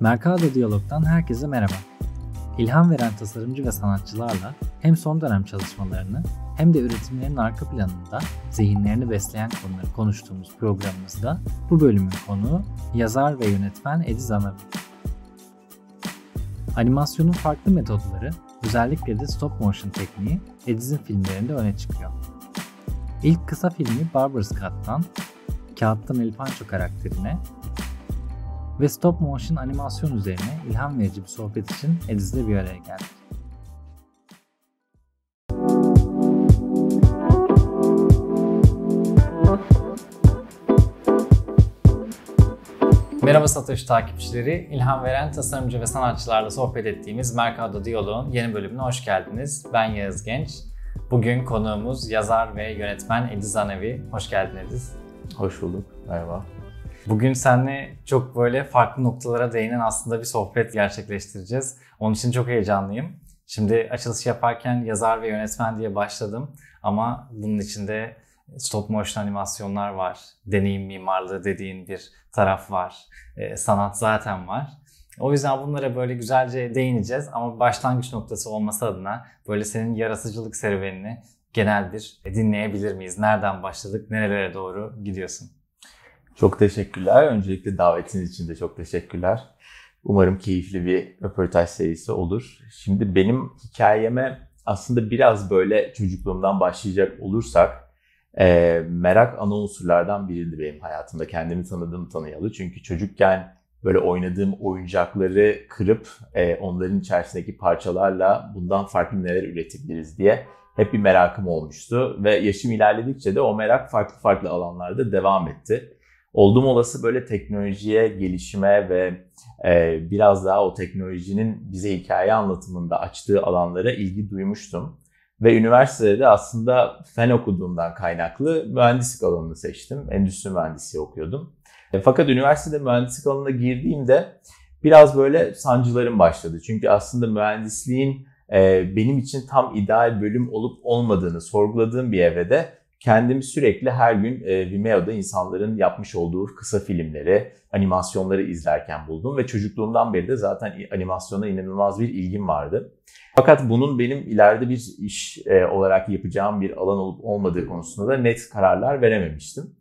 Mercado Diyalog'dan herkese merhaba. İlham veren tasarımcı ve sanatçılarla hem son dönem çalışmalarını hem de üretimlerin arka planında zihinlerini besleyen konuları konuştuğumuz programımızda bu bölümün konuğu yazar ve yönetmen Ediz Anavi. Animasyonun farklı metodları, özellikle de stop motion tekniği Ediz'in filmlerinde öne çıkıyor. İlk kısa filmi Barber's Cut'tan Kağıttan El Pancho karakterine ve stop motion animasyon üzerine ilham verici bir sohbet için Ediz'le bir araya geldik. Merhaba Satoshi takipçileri. İlham veren tasarımcı ve sanatçılarla sohbet ettiğimiz Mercado Diyalog'un yeni bölümüne hoş geldiniz. Ben Yağız Genç. Bugün konuğumuz yazar ve yönetmen Ediz Anevi. Hoş geldin Ediz. Hoş bulduk. Merhaba. Bugün seninle çok böyle farklı noktalara değinen aslında bir sohbet gerçekleştireceğiz. Onun için çok heyecanlıyım. Şimdi açılış yaparken yazar ve yönetmen diye başladım ama bunun içinde stop motion animasyonlar var. Deneyim mimarlığı dediğin bir taraf var. E, sanat zaten var. O yüzden bunlara böyle güzelce değineceğiz ama başlangıç noktası olması adına böyle senin yaratıcılık serüvenini genel bir dinleyebilir miyiz? Nereden başladık, nerelere doğru gidiyorsun? Çok teşekkürler. Öncelikle davetiniz için de çok teşekkürler. Umarım keyifli bir röportaj serisi olur. Şimdi benim hikayeme aslında biraz böyle çocukluğumdan başlayacak olursak e, merak ana unsurlardan biriydi benim hayatımda. Kendimi tanıdığım tanıyalı. Çünkü çocukken böyle oynadığım oyuncakları kırıp e, onların içerisindeki parçalarla bundan farklı neler üretebiliriz diye hep bir merakım olmuştu. Ve yaşım ilerledikçe de o merak farklı farklı alanlarda devam etti oldum olası böyle teknolojiye, gelişime ve e, biraz daha o teknolojinin bize hikaye anlatımında açtığı alanlara ilgi duymuştum. Ve üniversitede de aslında fen okuduğumdan kaynaklı mühendislik alanını seçtim. Endüstri mühendisliği okuyordum. E, fakat üniversitede mühendislik alanına girdiğimde biraz böyle sancılarım başladı. Çünkü aslında mühendisliğin e, benim için tam ideal bölüm olup olmadığını sorguladığım bir evrede kendimi sürekli her gün e, Vimeo'da insanların yapmış olduğu kısa filmleri, animasyonları izlerken buldum ve çocukluğumdan beri de zaten animasyona inanılmaz bir ilgim vardı. Fakat bunun benim ileride bir iş e, olarak yapacağım bir alan olup olmadığı konusunda da net kararlar verememiştim.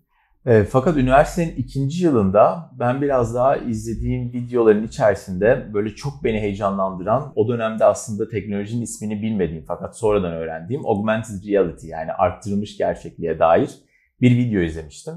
E, fakat üniversitenin ikinci yılında ben biraz daha izlediğim videoların içerisinde böyle çok beni heyecanlandıran, o dönemde aslında teknolojinin ismini bilmediğim fakat sonradan öğrendiğim augmented reality yani arttırılmış gerçekliğe dair bir video izlemiştim.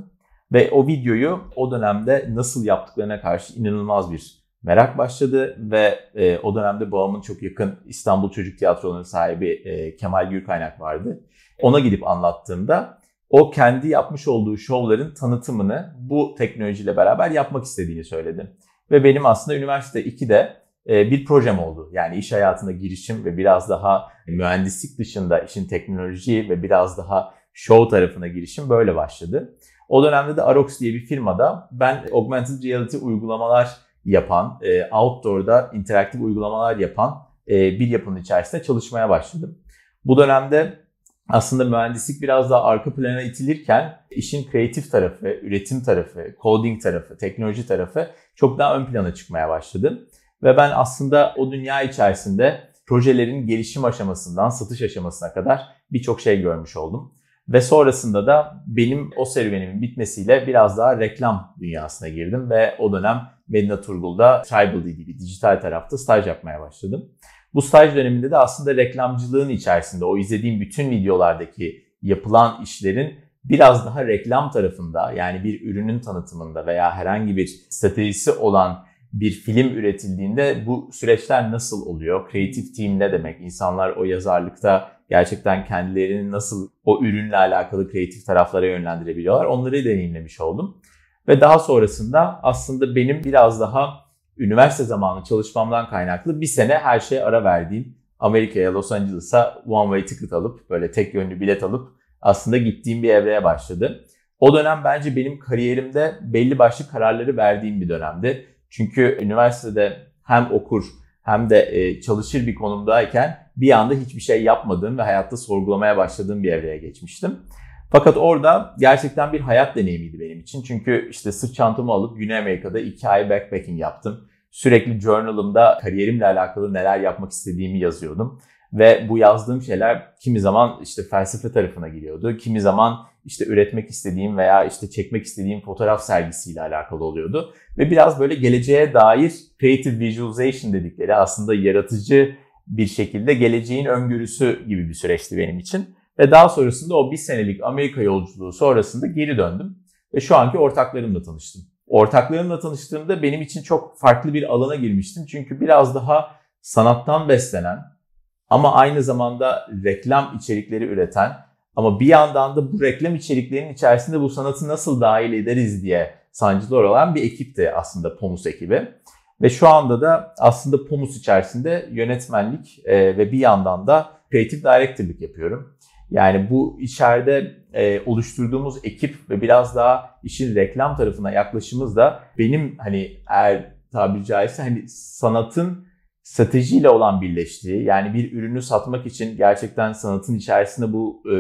Ve o videoyu o dönemde nasıl yaptıklarına karşı inanılmaz bir merak başladı ve e, o dönemde babamın çok yakın İstanbul Çocuk Tiyatroları'nın sahibi e, Kemal Gürkaynak vardı. Ona gidip anlattığımda o kendi yapmış olduğu şovların tanıtımını bu teknolojiyle beraber yapmak istediğini söyledi. Ve benim aslında üniversite 2'de e, bir projem oldu. Yani iş hayatına girişim ve biraz daha mühendislik dışında işin teknoloji ve biraz daha show tarafına girişim böyle başladı. O dönemde de Arox diye bir firmada ben augmented reality uygulamalar yapan, e, outdoor'da interaktif uygulamalar yapan e, bir yapının içerisinde çalışmaya başladım. Bu dönemde aslında mühendislik biraz daha arka plana itilirken işin kreatif tarafı, üretim tarafı, coding tarafı, teknoloji tarafı çok daha ön plana çıkmaya başladı. Ve ben aslında o dünya içerisinde projelerin gelişim aşamasından satış aşamasına kadar birçok şey görmüş oldum. Ve sonrasında da benim o serüvenimin bitmesiyle biraz daha reklam dünyasına girdim ve o dönem Medina Turgul'da Tribal gibi dijital tarafta staj yapmaya başladım. Bu staj döneminde de aslında reklamcılığın içerisinde o izlediğim bütün videolardaki yapılan işlerin biraz daha reklam tarafında yani bir ürünün tanıtımında veya herhangi bir stratejisi olan bir film üretildiğinde bu süreçler nasıl oluyor? Creative team ne demek? İnsanlar o yazarlıkta gerçekten kendilerini nasıl o ürünle alakalı kreatif taraflara yönlendirebiliyorlar? Onları deneyimlemiş oldum. Ve daha sonrasında aslında benim biraz daha üniversite zamanı çalışmamdan kaynaklı bir sene her şeye ara verdiğim Amerika'ya, Los Angeles'a one way ticket alıp böyle tek yönlü bilet alıp aslında gittiğim bir evreye başladı. O dönem bence benim kariyerimde belli başlı kararları verdiğim bir dönemdi. Çünkü üniversitede hem okur hem de e, çalışır bir konumdayken bir anda hiçbir şey yapmadığım ve hayatta sorgulamaya başladığım bir evreye geçmiştim. Fakat orada gerçekten bir hayat deneyimiydi benim için. Çünkü işte sırt çantamı alıp Güney Amerika'da iki ay backpacking yaptım. Sürekli journalımda kariyerimle alakalı neler yapmak istediğimi yazıyordum. Ve bu yazdığım şeyler kimi zaman işte felsefe tarafına giriyordu. Kimi zaman işte üretmek istediğim veya işte çekmek istediğim fotoğraf sergisiyle alakalı oluyordu. Ve biraz böyle geleceğe dair creative visualization dedikleri aslında yaratıcı bir şekilde geleceğin öngörüsü gibi bir süreçti benim için. Ve daha sonrasında o bir senelik Amerika yolculuğu sonrasında geri döndüm. Ve şu anki ortaklarımla tanıştım. Ortaklarımla tanıştığımda benim için çok farklı bir alana girmiştim. Çünkü biraz daha sanattan beslenen ama aynı zamanda reklam içerikleri üreten ama bir yandan da bu reklam içeriklerinin içerisinde bu sanatı nasıl dahil ederiz diye sancılar olan bir ekipti aslında Pomus ekibi. Ve şu anda da aslında Pomus içerisinde yönetmenlik e, ve bir yandan da creative director'lık yapıyorum. Yani bu içeride e, oluşturduğumuz ekip ve biraz daha işin reklam tarafına yaklaşımız da benim hani eğer tabiri caizse hani sanatın stratejiyle olan birleştiği yani bir ürünü satmak için gerçekten sanatın içerisinde bu e,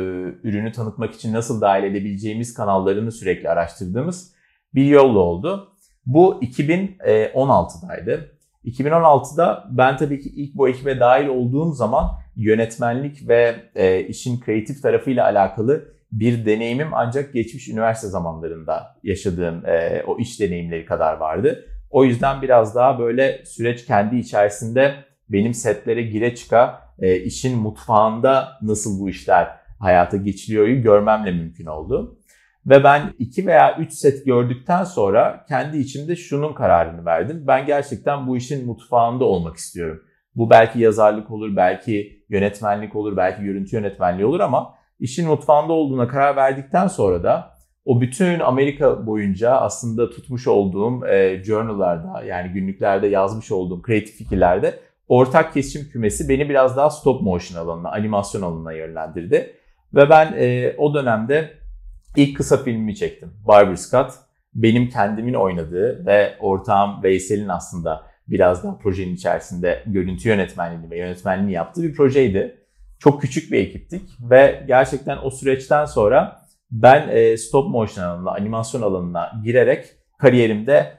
ürünü tanıtmak için nasıl dahil edebileceğimiz kanallarını sürekli araştırdığımız bir yolla oldu. Bu 2016'daydı. 2016'da ben tabii ki ilk bu ekibe dahil olduğum zaman yönetmenlik ve e, işin kreatif tarafıyla alakalı bir deneyimim ancak geçmiş üniversite zamanlarında yaşadığım e, o iş deneyimleri kadar vardı. O yüzden biraz daha böyle süreç kendi içerisinde benim setlere gire çıka e, işin mutfağında nasıl bu işler hayata geçiliyoryu görmemle mümkün oldu. Ve ben iki veya üç set gördükten sonra kendi içimde şunun kararını verdim. Ben gerçekten bu işin mutfağında olmak istiyorum. Bu belki yazarlık olur, belki yönetmenlik olur, belki görüntü yönetmenliği olur ama işin mutfağında olduğuna karar verdikten sonra da o bütün Amerika boyunca aslında tutmuş olduğum e, journallarda yani günlüklerde yazmış olduğum kreatif fikirlerde ortak kesişim kümesi beni biraz daha stop motion alanına, animasyon alanına yönlendirdi. Ve ben e, o dönemde ilk kısa filmimi çektim. Barber Scott. Benim kendimin oynadığı ve ortağım Veysel'in aslında biraz daha projenin içerisinde görüntü yönetmenliğini ve yönetmenliğini yaptığı bir projeydi. Çok küçük bir ekiptik ve gerçekten o süreçten sonra ben e, stop motion alanına, animasyon alanına girerek kariyerimde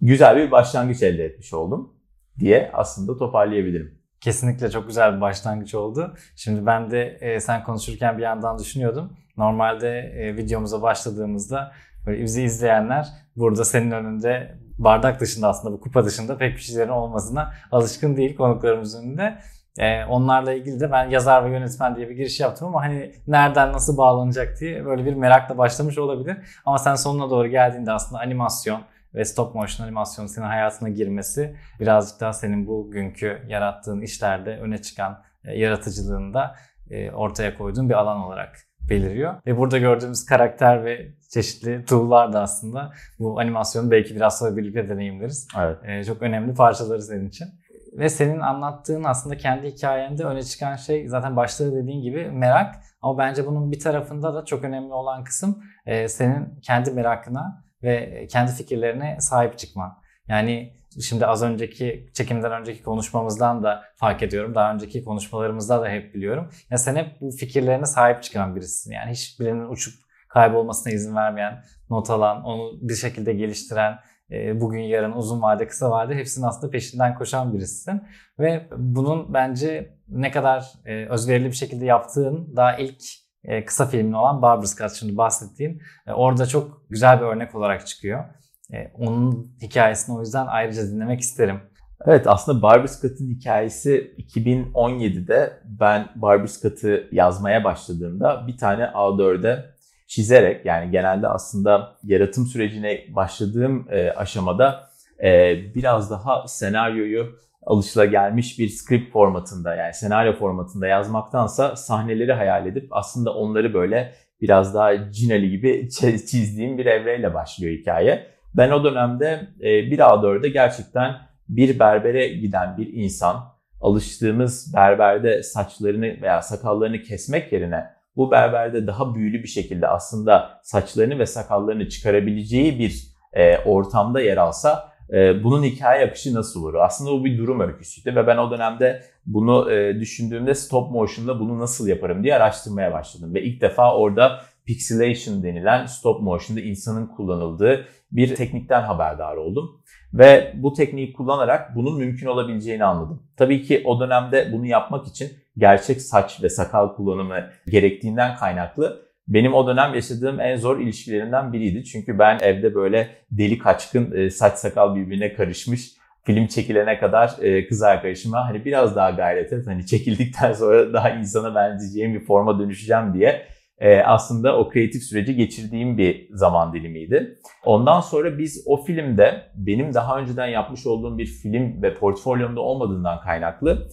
güzel bir başlangıç elde etmiş oldum diye aslında toparlayabilirim. Kesinlikle çok güzel bir başlangıç oldu. Şimdi ben de e, sen konuşurken bir yandan düşünüyordum. Normalde e, videomuza başladığımızda böyle bizi izleyenler burada senin önünde bardak dışında aslında bu kupa dışında pek bir şeylerin olmasına alışkın değil konuklarımızın önünde. Ee, onlarla ilgili de ben yazar ve yönetmen diye bir giriş yaptım ama hani nereden nasıl bağlanacak diye böyle bir merakla başlamış olabilir. Ama sen sonuna doğru geldiğinde aslında animasyon ve stop motion animasyon senin hayatına girmesi birazcık daha senin bugünkü yarattığın işlerde öne çıkan e, yaratıcılığında e, ortaya koyduğun bir alan olarak beliriyor. Ve burada gördüğümüz karakter ve çeşitli tool'lar da aslında bu animasyonu belki biraz sonra birlikte deneyimleriz. Evet. E, çok önemli parçaları senin için. Ve senin anlattığın aslında kendi hikayende öne çıkan şey zaten başta dediğin gibi merak. Ama bence bunun bir tarafında da çok önemli olan kısım e, senin kendi merakına ve kendi fikirlerine sahip çıkman. Yani şimdi az önceki çekimden önceki konuşmamızdan da fark ediyorum. Daha önceki konuşmalarımızda da hep biliyorum. Ya sen hep bu fikirlerine sahip çıkan birisin. Yani hiçbirinin uçup kaybolmasına izin vermeyen, not alan, onu bir şekilde geliştiren, e, bugün yarın uzun vade kısa vade hepsinin aslında peşinden koşan birisisin. Ve bunun bence ne kadar e, özverili bir şekilde yaptığın daha ilk e, kısa filmin olan Barber's Cut şimdi bahsettiğim orada çok güzel bir örnek olarak çıkıyor. Onun hikayesini o yüzden ayrıca dinlemek isterim. Evet aslında Barber's Cut'ın hikayesi 2017'de ben Barber's Cut'ı yazmaya başladığımda bir tane A4'e çizerek yani genelde aslında yaratım sürecine başladığım e, aşamada e, biraz daha senaryoyu alışılagelmiş bir script formatında yani senaryo formatında yazmaktansa sahneleri hayal edip aslında onları böyle biraz daha Cinali gibi çizdiğim bir evreyle başlıyor hikaye. Ben o dönemde e, bir A4'de gerçekten bir berbere giden bir insan alıştığımız berberde saçlarını veya sakallarını kesmek yerine bu berberde daha büyülü bir şekilde aslında saçlarını ve sakallarını çıkarabileceği bir e, ortamda yer alsa e, bunun hikaye akışı nasıl olur? Aslında bu bir durum öyküsüydü ve ben o dönemde bunu e, düşündüğümde stop motion'da bunu nasıl yaparım diye araştırmaya başladım. Ve ilk defa orada pixelation denilen stop motion'da insanın kullanıldığı bir teknikten haberdar oldum. Ve bu tekniği kullanarak bunun mümkün olabileceğini anladım. Tabii ki o dönemde bunu yapmak için gerçek saç ve sakal kullanımı gerektiğinden kaynaklı benim o dönem yaşadığım en zor ilişkilerimden biriydi. Çünkü ben evde böyle deli kaçkın e, saç sakal birbirine karışmış film çekilene kadar e, kız arkadaşıma hani biraz daha gayret et. Hani çekildikten sonra daha insana benzeyeceğim bir forma dönüşeceğim diye e, aslında o kreatif süreci geçirdiğim bir zaman dilimiydi. Ondan sonra biz o filmde benim daha önceden yapmış olduğum bir film ve portfolyomda olmadığından kaynaklı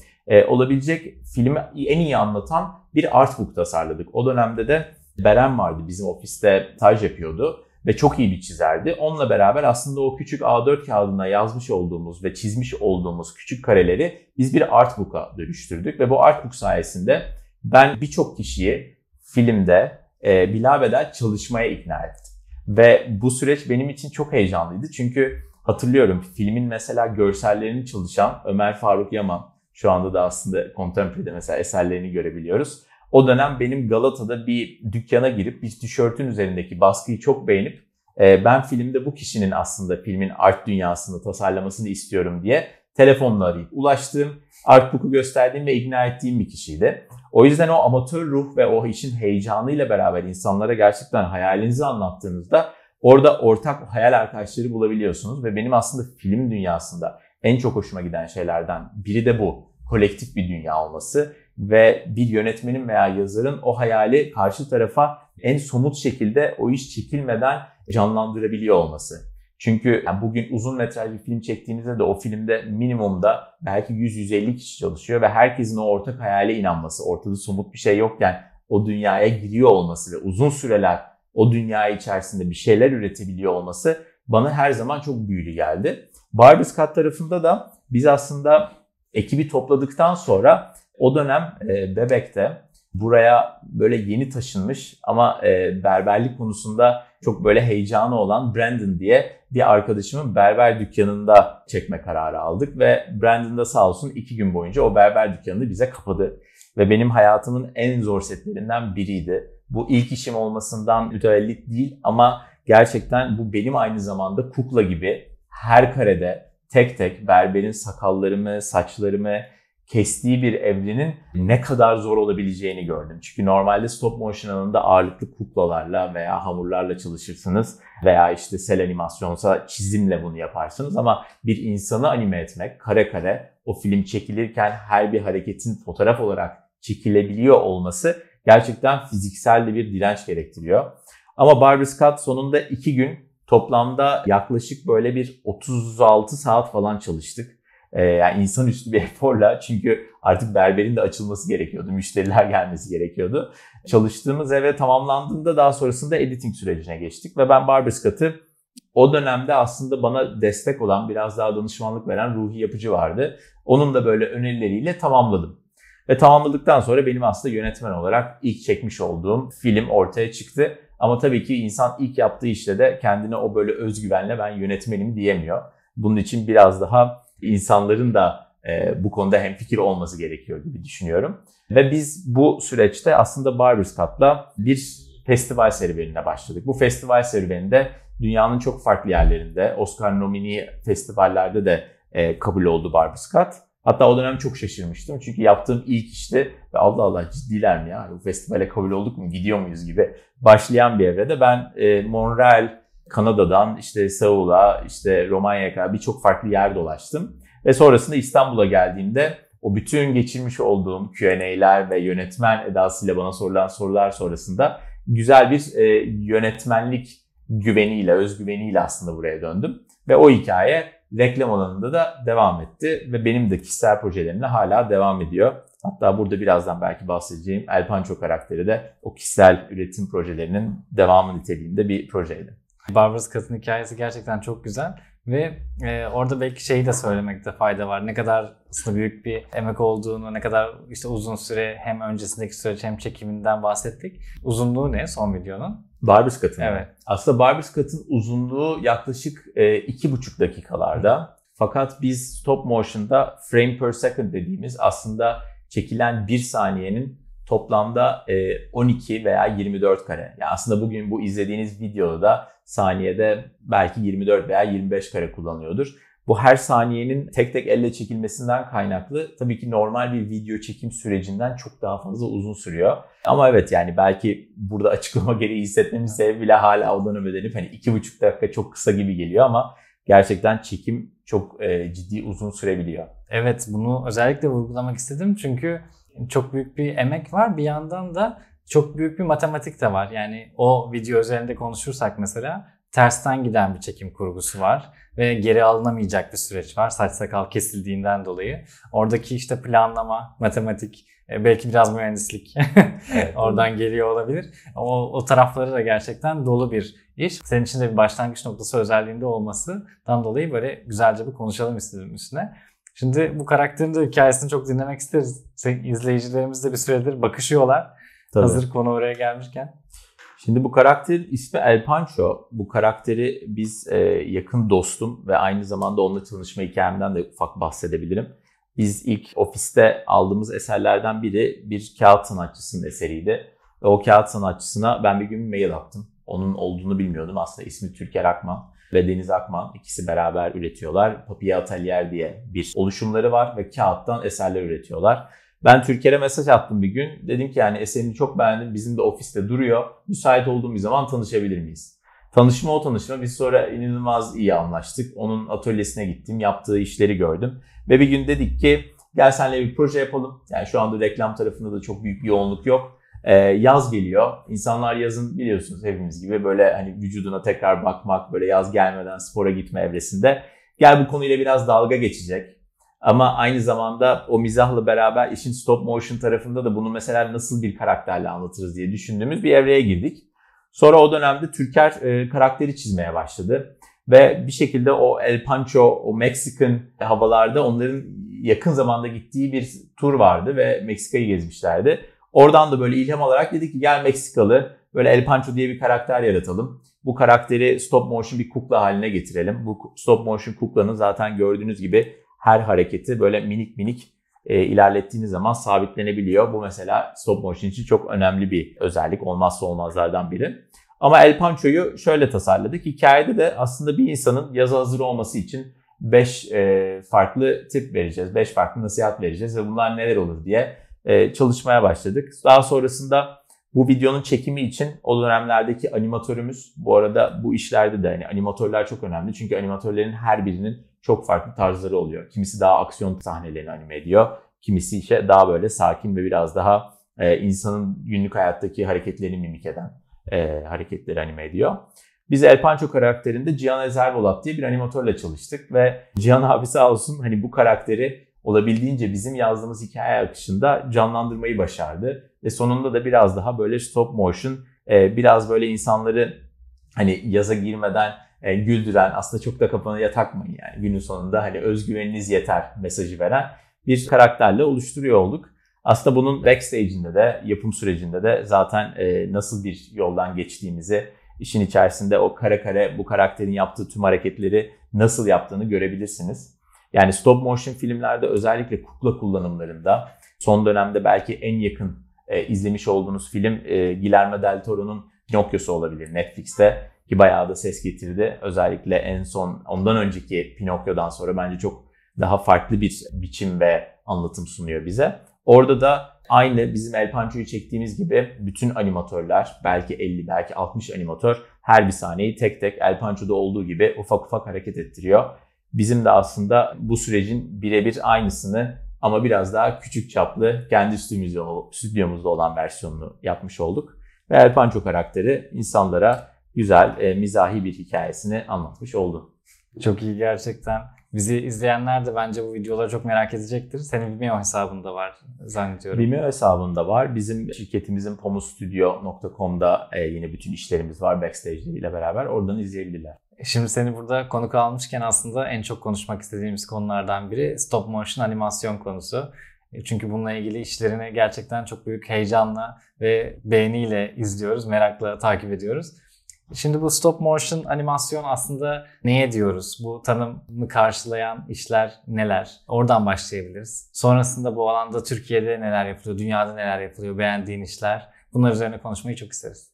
olabilecek filmi en iyi anlatan bir artbook tasarladık. O dönemde de Beren vardı bizim ofiste staj yapıyordu ve çok iyi bir çizerdi. Onunla beraber aslında o küçük A4 kağıdına yazmış olduğumuz ve çizmiş olduğumuz küçük kareleri biz bir artbook'a dönüştürdük ve bu artbook sayesinde ben birçok kişiyi filmde e, bilabeder çalışmaya ikna ettim. Ve bu süreç benim için çok heyecanlıydı çünkü hatırlıyorum filmin mesela görsellerini çalışan Ömer Faruk Yaman şu anda da aslında Contemporary'de mesela eserlerini görebiliyoruz. O dönem benim Galata'da bir dükkana girip bir tişörtün üzerindeki baskıyı çok beğenip e, ben filmde bu kişinin aslında filmin art dünyasını tasarlamasını istiyorum diye telefonla arayıp ulaştığım, artbook'u gösterdiğim ve ikna ettiğim bir kişiydi. O yüzden o amatör ruh ve o işin heyecanıyla beraber insanlara gerçekten hayalinizi anlattığınızda orada ortak hayal arkadaşları bulabiliyorsunuz ve benim aslında film dünyasında en çok hoşuma giden şeylerden biri de bu. Kolektif bir dünya olması ve bir yönetmenin veya yazarın o hayali karşı tarafa en somut şekilde o iş çekilmeden canlandırabiliyor olması. Çünkü yani bugün uzun metraj bir film çektiğinizde de o filmde minimumda belki 100-150 kişi çalışıyor ve herkesin o ortak hayale inanması, ortada somut bir şey yokken o dünyaya giriyor olması ve uzun süreler o dünya içerisinde bir şeyler üretebiliyor olması bana her zaman çok büyülü geldi. Barbie Cut tarafında da biz aslında ekibi topladıktan sonra o dönem e, Bebek'te buraya böyle yeni taşınmış ama e, berberlik konusunda çok böyle heyecanı olan Brandon diye bir arkadaşımın berber dükkanında çekme kararı aldık ve Brandon da sağ olsun iki gün boyunca o berber dükkanını bize kapadı. Ve benim hayatımın en zor setlerinden biriydi. Bu ilk işim olmasından mütevellit değil ama gerçekten bu benim aynı zamanda kukla gibi her karede tek tek berberin sakallarımı, saçlarımı, kestiği bir evrenin ne kadar zor olabileceğini gördüm. Çünkü normalde stop motion alanında ağırlıklı kuklalarla veya hamurlarla çalışırsınız veya işte sel animasyonsa çizimle bunu yaparsınız ama bir insanı anime etmek kare kare o film çekilirken her bir hareketin fotoğraf olarak çekilebiliyor olması gerçekten fiziksel bir direnç gerektiriyor. Ama Barbie Scott sonunda iki gün toplamda yaklaşık böyle bir 36 saat falan çalıştık e, yani insanüstü bir eforla çünkü artık berberin de açılması gerekiyordu. Müşteriler gelmesi gerekiyordu. Çalıştığımız eve tamamlandığında daha sonrasında editing sürecine geçtik ve ben Barberskat'ı o dönemde aslında bana destek olan biraz daha danışmanlık veren Ruhi Yapıcı vardı. Onun da böyle önerileriyle tamamladım. Ve tamamladıktan sonra benim aslında yönetmen olarak ilk çekmiş olduğum film ortaya çıktı. Ama tabii ki insan ilk yaptığı işte de kendine o böyle özgüvenle ben yönetmenim diyemiyor. Bunun için biraz daha insanların da e, bu konuda hemfikir olması gerekiyor gibi düşünüyorum. Ve biz bu süreçte aslında Barbers Cut'la bir festival serüvenine başladık. Bu festival serüveninde dünyanın çok farklı yerlerinde, Oscar nomini festivallerde de e, kabul oldu Barbers Cut. Hatta o dönem çok şaşırmıştım. Çünkü yaptığım ilk işte Allah Allah ciddiler mi ya? Bu festivale kabul olduk mu? Gidiyor muyuz gibi başlayan bir evrede ben e, Montreal, Kanada'dan işte Seul'a, işte Romanya'ya kadar birçok farklı yer dolaştım. Ve sonrasında İstanbul'a geldiğimde o bütün geçirmiş olduğum Q&A'ler ve yönetmen edasıyla bana sorulan sorular sonrasında güzel bir e, yönetmenlik güveniyle, özgüveniyle aslında buraya döndüm. Ve o hikaye reklam alanında da devam etti ve benim de kişisel projelerimle hala devam ediyor. Hatta burada birazdan belki bahsedeceğim El karakteri de o kişisel üretim projelerinin devamı niteliğinde bir projeydi. Barbaros Kat'ın hikayesi gerçekten çok güzel. Ve e, orada belki şeyi de söylemekte fayda var. Ne kadar aslında büyük bir emek olduğunu, ne kadar işte uzun süre hem öncesindeki süreç hem çekiminden bahsettik. Uzunluğu ne son videonun? Barbers Cut'ın. Evet. Aslında Barbers Cut'ın uzunluğu yaklaşık e, iki buçuk dakikalarda. Fakat biz stop motion'da frame per second dediğimiz aslında çekilen bir saniyenin toplamda 12 e, veya 24 kare. Yani aslında bugün bu izlediğiniz videoda da saniyede belki 24 veya 25 kare kullanıyordur. Bu her saniyenin tek tek elle çekilmesinden kaynaklı tabii ki normal bir video çekim sürecinden çok daha fazla uzun sürüyor. Ama evet yani belki burada açıklama gereği hissetmemiz sebebi bile hala odan ödenip hani iki buçuk dakika çok kısa gibi geliyor ama gerçekten çekim çok e, ciddi uzun sürebiliyor. Evet bunu özellikle vurgulamak istedim çünkü çok büyük bir emek var. Bir yandan da çok büyük bir matematik de var. Yani o video üzerinde konuşursak mesela tersten giden bir çekim kurgusu var ve geri alınamayacak bir süreç var saç sakal kesildiğinden dolayı. Oradaki işte planlama, matematik, e, belki biraz mühendislik evet, oradan geliyor olabilir. O, o tarafları da gerçekten dolu bir iş. Senin için de bir başlangıç noktası özelliğinde olmasından dolayı böyle güzelce bir konuşalım istedim üstüne. Şimdi bu karakterin de hikayesini çok dinlemek isteriz. İzleyicilerimiz de bir süredir bakışıyorlar. Tabii. Hazır konu oraya gelmişken. Şimdi bu karakter ismi El Pancho. Bu karakteri biz e, yakın dostum ve aynı zamanda onunla tanışma hikayemden de ufak bahsedebilirim. Biz ilk ofiste aldığımız eserlerden biri bir kağıt sanatçısının eseriydi. Ve o kağıt sanatçısına ben bir gün mail attım. Onun olduğunu bilmiyordum. Aslında ismi Türker Akman ve Deniz Akman ikisi beraber üretiyorlar. Papiye Atelier diye bir oluşumları var ve kağıttan eserler üretiyorlar. Ben Türker'e mesaj attım bir gün. Dedim ki yani eserini çok beğendim. Bizim de ofiste duruyor. Müsait olduğum zaman tanışabilir miyiz? Tanışma o tanışma. Biz sonra inanılmaz iyi anlaştık. Onun atölyesine gittim. Yaptığı işleri gördüm. Ve bir gün dedik ki gel senle bir proje yapalım. Yani şu anda reklam tarafında da çok büyük bir yoğunluk yok. Ee, yaz geliyor. İnsanlar yazın biliyorsunuz hepimiz gibi böyle hani vücuduna tekrar bakmak, böyle yaz gelmeden spora gitme evresinde. Gel bu konuyla biraz dalga geçecek ama aynı zamanda o mizahla beraber işin stop motion tarafında da bunu mesela nasıl bir karakterle anlatırız diye düşündüğümüz bir evreye girdik. Sonra o dönemde Türker e, karakteri çizmeye başladı. Ve bir şekilde o El Pancho, o Meksikan havalarda onların yakın zamanda gittiği bir tur vardı ve Meksika'yı gezmişlerdi. Oradan da böyle ilham alarak dedik ki gel Meksikalı böyle El Pancho diye bir karakter yaratalım. Bu karakteri stop motion bir kukla haline getirelim. Bu stop motion kuklanın zaten gördüğünüz gibi her hareketi böyle minik minik e, ilerlettiğiniz zaman sabitlenebiliyor. Bu mesela stop motion için çok önemli bir özellik. Olmazsa olmazlardan biri. Ama El Pancho'yu şöyle tasarladık. Hikayede de aslında bir insanın yazı hazır olması için 5 e, farklı tip vereceğiz. 5 farklı nasihat vereceğiz ve bunlar neler olur diye e, çalışmaya başladık. Daha sonrasında bu videonun çekimi için o dönemlerdeki animatörümüz, bu arada bu işlerde de hani animatörler çok önemli. Çünkü animatörlerin her birinin çok farklı tarzları oluyor. Kimisi daha aksiyon sahnelerini anime ediyor. Kimisi ise daha böyle sakin ve biraz daha e, insanın günlük hayattaki hareketlerini mimik eden e, hareketleri anime ediyor. Biz El Pancho karakterinde Cihan Ezervolat diye bir animatörle çalıştık ve Cihan abi sağ olsun hani bu karakteri olabildiğince bizim yazdığımız hikaye akışında canlandırmayı başardı. Ve sonunda da biraz daha böyle stop motion, e, biraz böyle insanları hani yaza girmeden e, güldüren, aslında çok da kafanıya takmayın yani günün sonunda hani özgüveniniz yeter mesajı veren bir karakterle oluşturuyor olduk. Aslında bunun backstage'inde de, yapım sürecinde de zaten e, nasıl bir yoldan geçtiğimizi, işin içerisinde o kare kare bu karakterin yaptığı tüm hareketleri nasıl yaptığını görebilirsiniz. Yani stop motion filmlerde özellikle kukla kullanımlarında son dönemde belki en yakın e, izlemiş olduğunuz film e, Guillermo del Toro'nun Pinokyo'su olabilir Netflix'te ki bayağı da ses getirdi. Özellikle en son ondan önceki Pinokyo'dan sonra bence çok daha farklı bir biçim ve anlatım sunuyor bize. Orada da aynı bizim El Pancho'yu çektiğimiz gibi bütün animatörler belki 50 belki 60 animatör her bir sahneyi tek tek El Pancho'da olduğu gibi ufak ufak hareket ettiriyor. Bizim de aslında bu sürecin birebir aynısını ama biraz daha küçük çaplı kendi stüdyomuzda olan versiyonunu yapmış olduk. Ve El Pancho karakteri insanlara güzel, e, mizahi bir hikayesini anlatmış oldu. Çok iyi gerçekten. Bizi izleyenler de bence bu videoları çok merak edecektir. Senin Vimeo hesabında var zannediyorum. Vimeo hesabında var. Bizim şirketimizin pomustudio.com'da e, yine bütün işlerimiz var backstage ile beraber. Oradan izleyebilirler. Şimdi seni burada konuk almışken aslında en çok konuşmak istediğimiz konulardan biri stop motion animasyon konusu. E, çünkü bununla ilgili işlerini gerçekten çok büyük heyecanla ve beğeniyle izliyoruz, merakla takip ediyoruz. Şimdi bu stop motion animasyon aslında neye diyoruz? Bu tanımı karşılayan işler neler? Oradan başlayabiliriz. Sonrasında bu alanda Türkiye'de neler yapılıyor, dünyada neler yapılıyor, beğendiğin işler. Bunlar üzerine konuşmayı çok isteriz.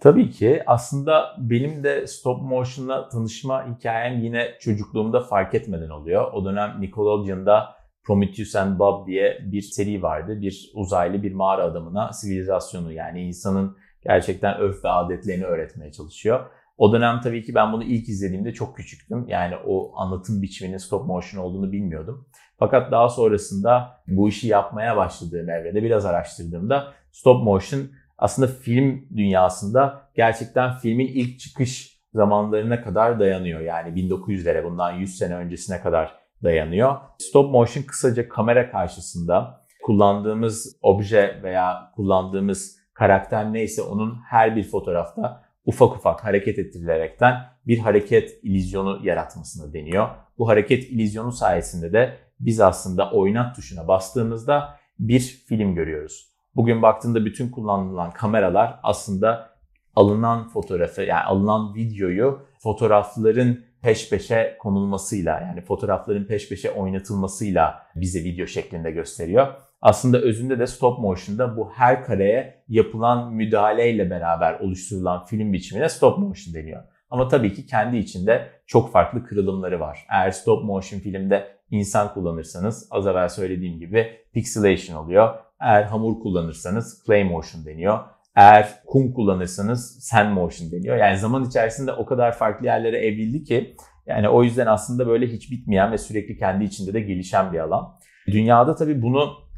Tabii ki. Aslında benim de stop motion'la tanışma hikayem yine çocukluğumda fark etmeden oluyor. O dönem Nickelodeon'da Prometheus and Bob diye bir seri vardı. Bir uzaylı bir mağara adamına sivilizasyonu yani insanın gerçekten örf ve adetlerini öğretmeye çalışıyor. O dönem tabii ki ben bunu ilk izlediğimde çok küçüktüm. Yani o anlatım biçiminin stop motion olduğunu bilmiyordum. Fakat daha sonrasında bu işi yapmaya başladığım evrede biraz araştırdığımda stop motion aslında film dünyasında gerçekten filmin ilk çıkış zamanlarına kadar dayanıyor. Yani 1900'lere bundan 100 sene öncesine kadar dayanıyor. Stop motion kısaca kamera karşısında kullandığımız obje veya kullandığımız karakter neyse onun her bir fotoğrafta ufak ufak hareket ettirilerekten bir hareket ilizyonu yaratmasına deniyor. Bu hareket ilizyonu sayesinde de biz aslında oynat tuşuna bastığımızda bir film görüyoruz. Bugün baktığında bütün kullanılan kameralar aslında alınan fotoğrafı yani alınan videoyu fotoğrafların peş peşe konulmasıyla yani fotoğrafların peş peşe oynatılmasıyla bize video şeklinde gösteriyor. Aslında özünde de stop motion'da bu her kareye yapılan müdahaleyle beraber oluşturulan film biçimine stop motion deniyor. Ama tabii ki kendi içinde çok farklı kırılımları var. Eğer stop motion filmde insan kullanırsanız az evvel söylediğim gibi pixelation oluyor. Eğer hamur kullanırsanız clay motion deniyor. Eğer kum kullanırsanız sand motion deniyor. Yani zaman içerisinde o kadar farklı yerlere evrildi ki yani o yüzden aslında böyle hiç bitmeyen ve sürekli kendi içinde de gelişen bir alan. Dünyada tabii bunu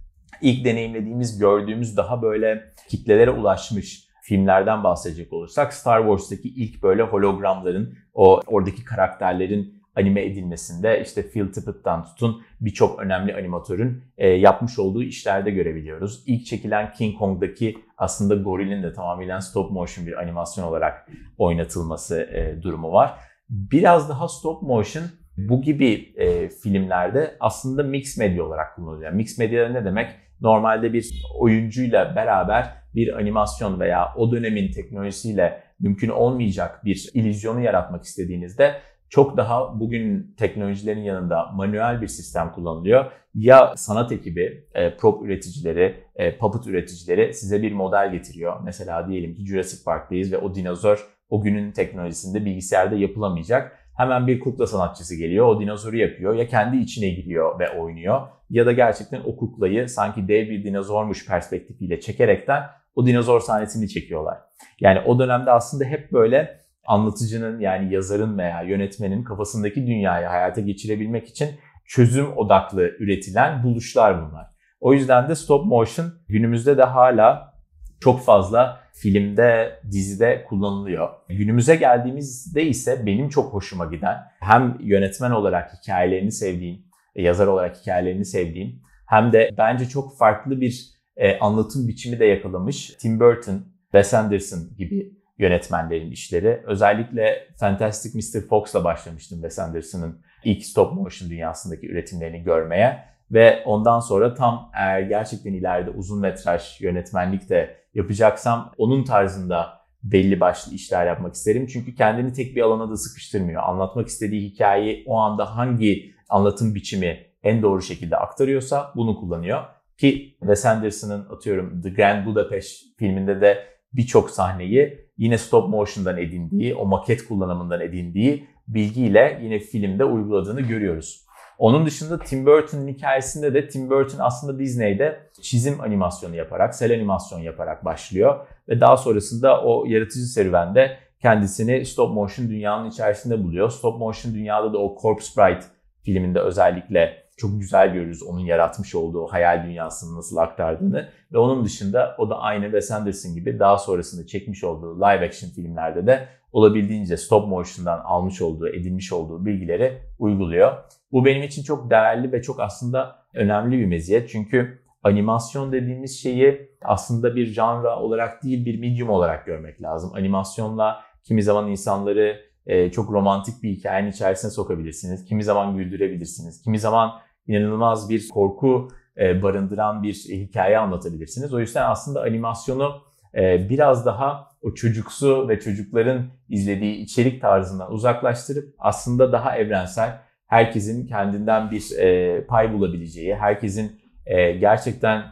ilk deneyimlediğimiz, gördüğümüz daha böyle kitlelere ulaşmış filmlerden bahsedecek olursak Star Wars'taki ilk böyle hologramların, o oradaki karakterlerin anime edilmesinde işte Phil Tippett'tan tutun birçok önemli animatörün e, yapmış olduğu işlerde görebiliyoruz. İlk çekilen King Kong'daki aslında gorilin de tamamen stop motion bir animasyon olarak oynatılması e, durumu var. Biraz daha stop motion bu gibi e, filmlerde aslında mix medya olarak kullanılıyor. Mix medya ne demek? Normalde bir oyuncuyla beraber bir animasyon veya o dönemin teknolojisiyle mümkün olmayacak bir illüzyonu yaratmak istediğinizde çok daha bugün teknolojilerin yanında manuel bir sistem kullanılıyor. Ya sanat ekibi, e, prop üreticileri, e, puppet üreticileri size bir model getiriyor. Mesela diyelim ki Jurassic Park'tayız ve o dinozor o günün teknolojisinde bilgisayarda yapılamayacak. Hemen bir kukla sanatçısı geliyor, o dinozoru yapıyor. Ya kendi içine giriyor ve oynuyor ya da gerçekten o kuklayı sanki dev bir dinozormuş perspektifiyle çekerekten o dinozor sahnesini çekiyorlar. Yani o dönemde aslında hep böyle anlatıcının yani yazarın veya yönetmenin kafasındaki dünyayı hayata geçirebilmek için çözüm odaklı üretilen buluşlar bunlar. O yüzden de stop motion günümüzde de hala çok fazla filmde, dizide kullanılıyor. Günümüze geldiğimizde ise benim çok hoşuma giden hem yönetmen olarak hikayelerini sevdiğim, yazar olarak hikayelerini sevdiğim hem de bence çok farklı bir e, anlatım biçimi de yakalamış Tim Burton, Wes Anderson gibi yönetmenlerin işleri. Özellikle Fantastic Mr. Fox'la başlamıştım Wes Anderson'ın ilk stop motion dünyasındaki üretimlerini görmeye. Ve ondan sonra tam eğer gerçekten ileride uzun metraj yönetmenlik de yapacaksam onun tarzında belli başlı işler yapmak isterim. Çünkü kendini tek bir alana da sıkıştırmıyor. Anlatmak istediği hikayeyi o anda hangi anlatım biçimi en doğru şekilde aktarıyorsa bunu kullanıyor. Ki Wes Anderson'ın atıyorum The Grand Budapest filminde de birçok sahneyi yine stop motion'dan edindiği, o maket kullanımından edindiği bilgiyle yine filmde uyguladığını görüyoruz. Onun dışında Tim Burton'un hikayesinde de Tim Burton aslında Disney'de çizim animasyonu yaparak, sel animasyon yaparak başlıyor. Ve daha sonrasında o yaratıcı serüvende kendisini stop motion dünyanın içerisinde buluyor. Stop motion dünyada da o Corpse Bride filminde özellikle çok güzel görürüz onun yaratmış olduğu hayal dünyasını nasıl aktardığını. Ve onun dışında o da aynı Wes Anderson gibi daha sonrasında çekmiş olduğu live action filmlerde de olabildiğince stop motion'dan almış olduğu, edinmiş olduğu bilgileri uyguluyor. Bu benim için çok değerli ve çok aslında önemli bir meziyet. Çünkü animasyon dediğimiz şeyi aslında bir janra olarak değil bir medium olarak görmek lazım. Animasyonla kimi zaman insanları e, çok romantik bir hikayenin içerisine sokabilirsiniz. Kimi zaman güldürebilirsiniz. Kimi zaman inanılmaz bir korku e, barındıran bir hikaye anlatabilirsiniz. O yüzden aslında animasyonu e, biraz daha o çocuksu ve çocukların izlediği içerik tarzından uzaklaştırıp aslında daha evrensel, herkesin kendinden bir pay bulabileceği, herkesin gerçekten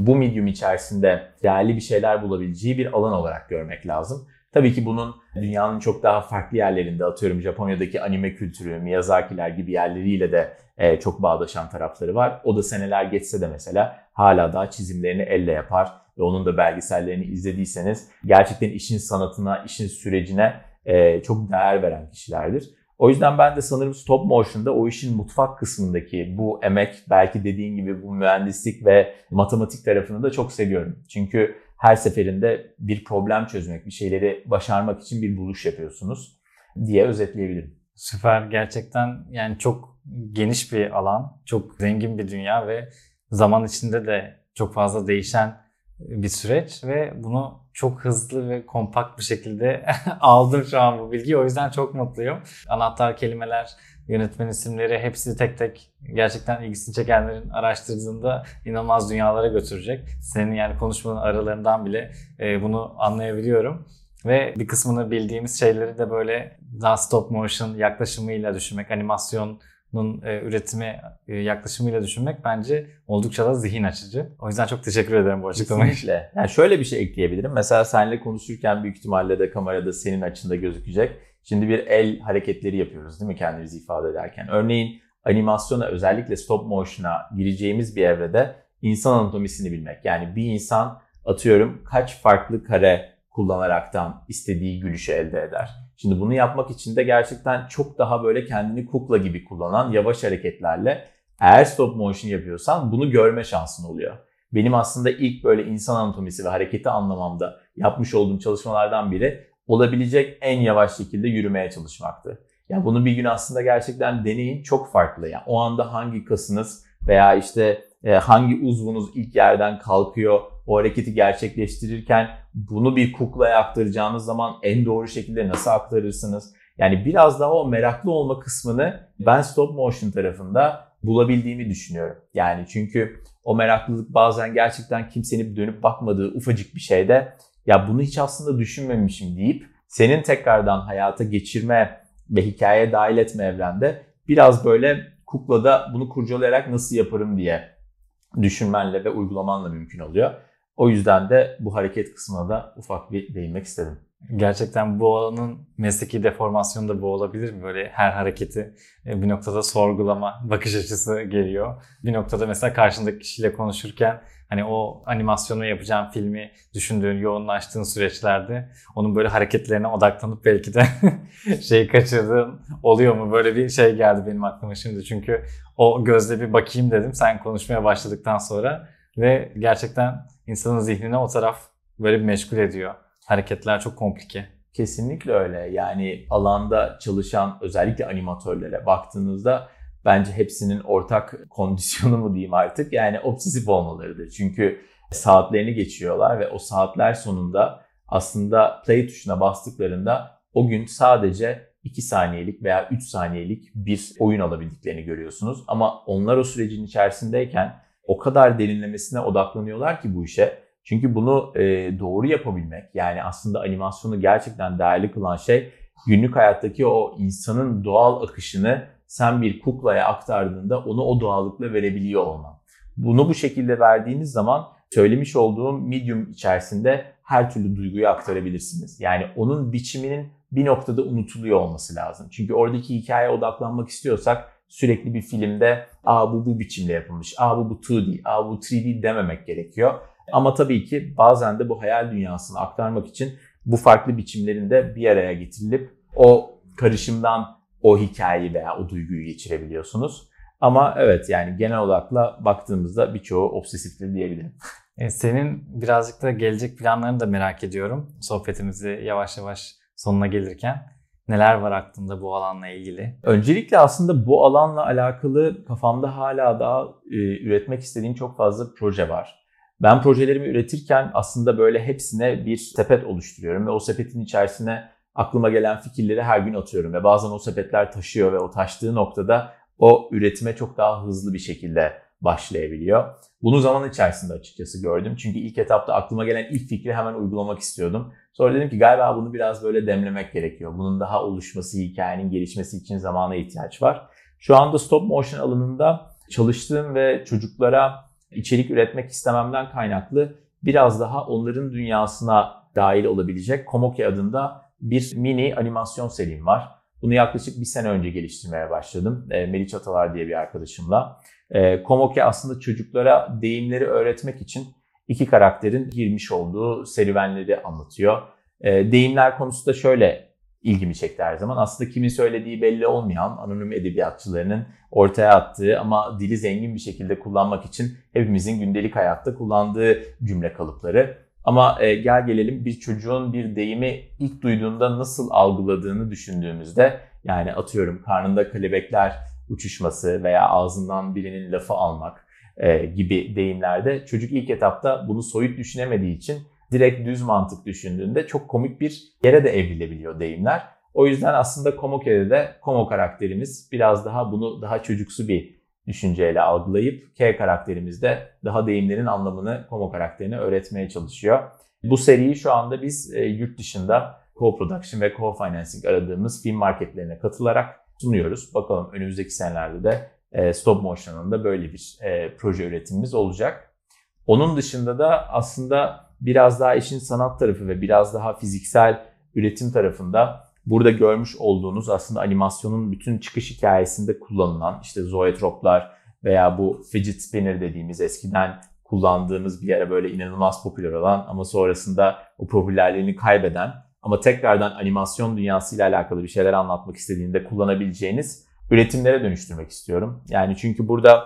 bu medium içerisinde değerli bir şeyler bulabileceği bir alan olarak görmek lazım. Tabii ki bunun dünyanın çok daha farklı yerlerinde atıyorum Japonya'daki anime kültürü, Miyazaki'ler gibi yerleriyle de e, çok bağdaşan tarafları var. O da seneler geçse de mesela hala daha çizimlerini elle yapar ve onun da belgesellerini izlediyseniz gerçekten işin sanatına, işin sürecine e, çok değer veren kişilerdir. O yüzden ben de sanırım stop motion'da o işin mutfak kısmındaki bu emek, belki dediğin gibi bu mühendislik ve matematik tarafını da çok seviyorum. Çünkü her seferinde bir problem çözmek, bir şeyleri başarmak için bir buluş yapıyorsunuz diye özetleyebilirim. Süper. Gerçekten yani çok geniş bir alan, çok zengin bir dünya ve zaman içinde de çok fazla değişen bir süreç ve bunu çok hızlı ve kompakt bir şekilde aldım şu an bu bilgiyi. O yüzden çok mutluyum. Anahtar kelimeler, yönetmen isimleri hepsi tek tek gerçekten ilgisini çekenlerin araştırdığında inanılmaz dünyalara götürecek. Senin yani konuşmanın aralarından bile e, bunu anlayabiliyorum. Ve bir kısmını bildiğimiz şeyleri de böyle daha stop motion yaklaşımıyla düşünmek, animasyon bunun e, üretimi e, yaklaşımıyla düşünmek bence oldukça da zihin açıcı. O yüzden çok teşekkür ederim bu açıklamayı. Kesinlikle. Yani şöyle bir şey ekleyebilirim. Mesela seninle konuşurken büyük ihtimalle de kamerada senin açında gözükecek. Şimdi bir el hareketleri yapıyoruz değil mi kendimizi ifade ederken? Örneğin animasyona özellikle stop motion'a gireceğimiz bir evrede insan anatomisini bilmek. Yani bir insan atıyorum kaç farklı kare kullanaraktan istediği gülüşü elde eder. Şimdi bunu yapmak için de gerçekten çok daha böyle kendini kukla gibi kullanan yavaş hareketlerle eğer stop motion yapıyorsan bunu görme şansın oluyor. Benim aslında ilk böyle insan anatomisi ve hareketi anlamamda yapmış olduğum çalışmalardan biri olabilecek en yavaş şekilde yürümeye çalışmaktı. Ya yani bunu bir gün aslında gerçekten deneyin çok farklı. Yani o anda hangi kasınız veya işte e, hangi uzvunuz ilk yerden kalkıyor o hareketi gerçekleştirirken bunu bir kuklaya aktaracağınız zaman en doğru şekilde nasıl aktarırsınız? Yani biraz daha o meraklı olma kısmını ben stop motion tarafında bulabildiğimi düşünüyorum. Yani çünkü o meraklılık bazen gerçekten kimsenin dönüp bakmadığı ufacık bir şeyde ya bunu hiç aslında düşünmemişim deyip senin tekrardan hayata geçirme ve hikayeye dahil etme evrende biraz böyle kuklada bunu kurcalayarak nasıl yaparım diye düşünmenle ve uygulamanla mümkün oluyor. O yüzden de bu hareket kısmına da ufak bir değinmek istedim. Gerçekten bu alanın mesleki deformasyonu da bu olabilir mi? Böyle her hareketi e, bir noktada sorgulama, bakış açısı geliyor. Bir noktada mesela karşındaki kişiyle konuşurken hani o animasyonu yapacağım filmi düşündüğün, yoğunlaştığın süreçlerde onun böyle hareketlerine odaklanıp belki de şeyi kaçırdığın oluyor mu? Böyle bir şey geldi benim aklıma şimdi. Çünkü o gözle bir bakayım dedim sen konuşmaya başladıktan sonra ve gerçekten insanın zihnine o taraf böyle bir meşgul ediyor. Hareketler çok komplike. Kesinlikle öyle. Yani alanda çalışan özellikle animatörlere baktığınızda bence hepsinin ortak kondisyonu mu diyeyim artık yani obsesif olmalarıdır. Çünkü saatlerini geçiyorlar ve o saatler sonunda aslında play tuşuna bastıklarında o gün sadece 2 saniyelik veya 3 saniyelik bir oyun alabildiklerini görüyorsunuz. Ama onlar o sürecin içerisindeyken o kadar derinlemesine odaklanıyorlar ki bu işe. Çünkü bunu e, doğru yapabilmek yani aslında animasyonu gerçekten değerli kılan şey günlük hayattaki o insanın doğal akışını sen bir kuklaya aktardığında onu o doğallıkla verebiliyor olman. Bunu bu şekilde verdiğiniz zaman söylemiş olduğum medium içerisinde her türlü duyguyu aktarabilirsiniz. Yani onun biçiminin bir noktada unutuluyor olması lazım. Çünkü oradaki hikayeye odaklanmak istiyorsak sürekli bir filmde aa bu bu biçimde yapılmış, aa bu bu 2D, aa bu 3D dememek gerekiyor. Ama tabii ki bazen de bu hayal dünyasını aktarmak için bu farklı biçimlerin de bir araya getirilip o karışımdan o hikayeyi veya o duyguyu geçirebiliyorsunuz. Ama evet yani genel olarak baktığımızda birçoğu obsesiftir diyebilirim. E, senin birazcık da gelecek planlarını da merak ediyorum. Sohbetimizi yavaş yavaş sonuna gelirken. Neler var aklında bu alanla ilgili? Öncelikle aslında bu alanla alakalı kafamda hala daha e, üretmek istediğim çok fazla proje var. Ben projelerimi üretirken aslında böyle hepsine bir sepet oluşturuyorum ve o sepetin içerisine aklıma gelen fikirleri her gün atıyorum ve bazen o sepetler taşıyor ve o taştığı noktada o üretime çok daha hızlı bir şekilde başlayabiliyor. Bunu zaman içerisinde açıkçası gördüm. Çünkü ilk etapta aklıma gelen ilk fikri hemen uygulamak istiyordum. Sonra dedim ki galiba bunu biraz böyle demlemek gerekiyor. Bunun daha oluşması, hikayenin gelişmesi için zamana ihtiyaç var. Şu anda stop motion alanında çalıştığım ve çocuklara içerik üretmek istememden kaynaklı biraz daha onların dünyasına dahil olabilecek Komoke adında bir mini animasyon serim var. Bunu yaklaşık bir sene önce geliştirmeye başladım. E, Melih Çatalar diye bir arkadaşımla. E, Komoke aslında çocuklara deyimleri öğretmek için iki karakterin girmiş olduğu serüvenleri anlatıyor. E, deyimler konusu da şöyle ilgimi çekti her zaman. Aslında kimin söylediği belli olmayan anonim edebiyatçılarının ortaya attığı ama dili zengin bir şekilde kullanmak için hepimizin gündelik hayatta kullandığı cümle kalıpları. Ama e, gel gelelim bir çocuğun bir deyimi ilk duyduğunda nasıl algıladığını düşündüğümüzde yani atıyorum karnında kelebekler uçuşması veya ağzından birinin lafı almak e, gibi deyimlerde çocuk ilk etapta bunu soyut düşünemediği için direkt düz mantık düşündüğünde çok komik bir yere de evrilebiliyor deyimler. O yüzden aslında Komoke'de de Komo karakterimiz biraz daha bunu daha çocuksu bir düşünceyle algılayıp K karakterimiz de daha deyimlerin anlamını Komo karakterine öğretmeye çalışıyor. Bu seriyi şu anda biz e, yurt dışında co-production ve co-financing aradığımız film marketlerine katılarak sunuyoruz. Bakalım önümüzdeki senelerde de e, stop motion'ın da böyle bir e, proje üretimimiz olacak. Onun dışında da aslında biraz daha işin sanat tarafı ve biraz daha fiziksel üretim tarafında burada görmüş olduğunuz aslında animasyonun bütün çıkış hikayesinde kullanılan işte zoetroplar veya bu fidget spinner dediğimiz eskiden kullandığımız bir yere böyle inanılmaz popüler olan ama sonrasında o popülerliğini kaybeden ama tekrardan animasyon dünyasıyla alakalı bir şeyler anlatmak istediğinde kullanabileceğiniz üretimlere dönüştürmek istiyorum. Yani çünkü burada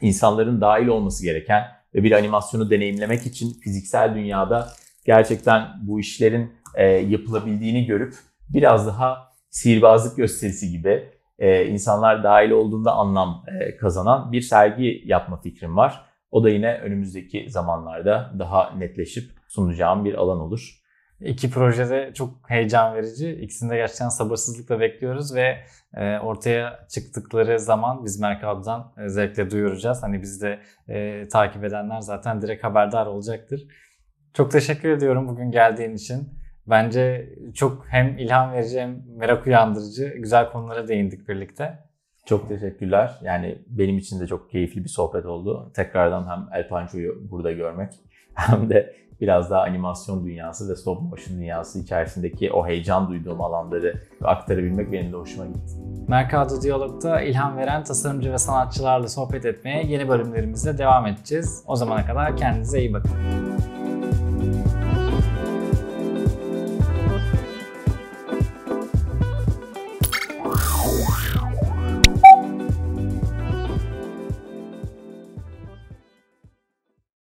insanların dahil olması gereken ve bir animasyonu deneyimlemek için fiziksel dünyada gerçekten bu işlerin e, yapılabildiğini görüp biraz daha sihirbazlık gösterisi gibi e, insanlar dahil olduğunda anlam e, kazanan bir sergi yapma fikrim var. O da yine önümüzdeki zamanlarda daha netleşip sunacağım bir alan olur. İki projede çok heyecan verici. İkisini de gerçekten sabırsızlıkla bekliyoruz ve e, ortaya çıktıkları zaman biz Merkab'dan e, zevkle duyuracağız. Hani biz de e, takip edenler zaten direkt haberdar olacaktır. Çok teşekkür ediyorum bugün geldiğin için. Bence çok hem ilham verici hem merak uyandırıcı güzel konulara değindik birlikte. Çok teşekkürler. Yani benim için de çok keyifli bir sohbet oldu. Tekrardan hem El Pancho'yu burada görmek hem de biraz daha animasyon dünyası ve stop motion dünyası içerisindeki o heyecan duyduğum alanları aktarabilmek benim de hoşuma gitti. Mercado Diyalog'da ilham veren tasarımcı ve sanatçılarla sohbet etmeye yeni bölümlerimizde devam edeceğiz. O zamana kadar kendinize iyi bakın.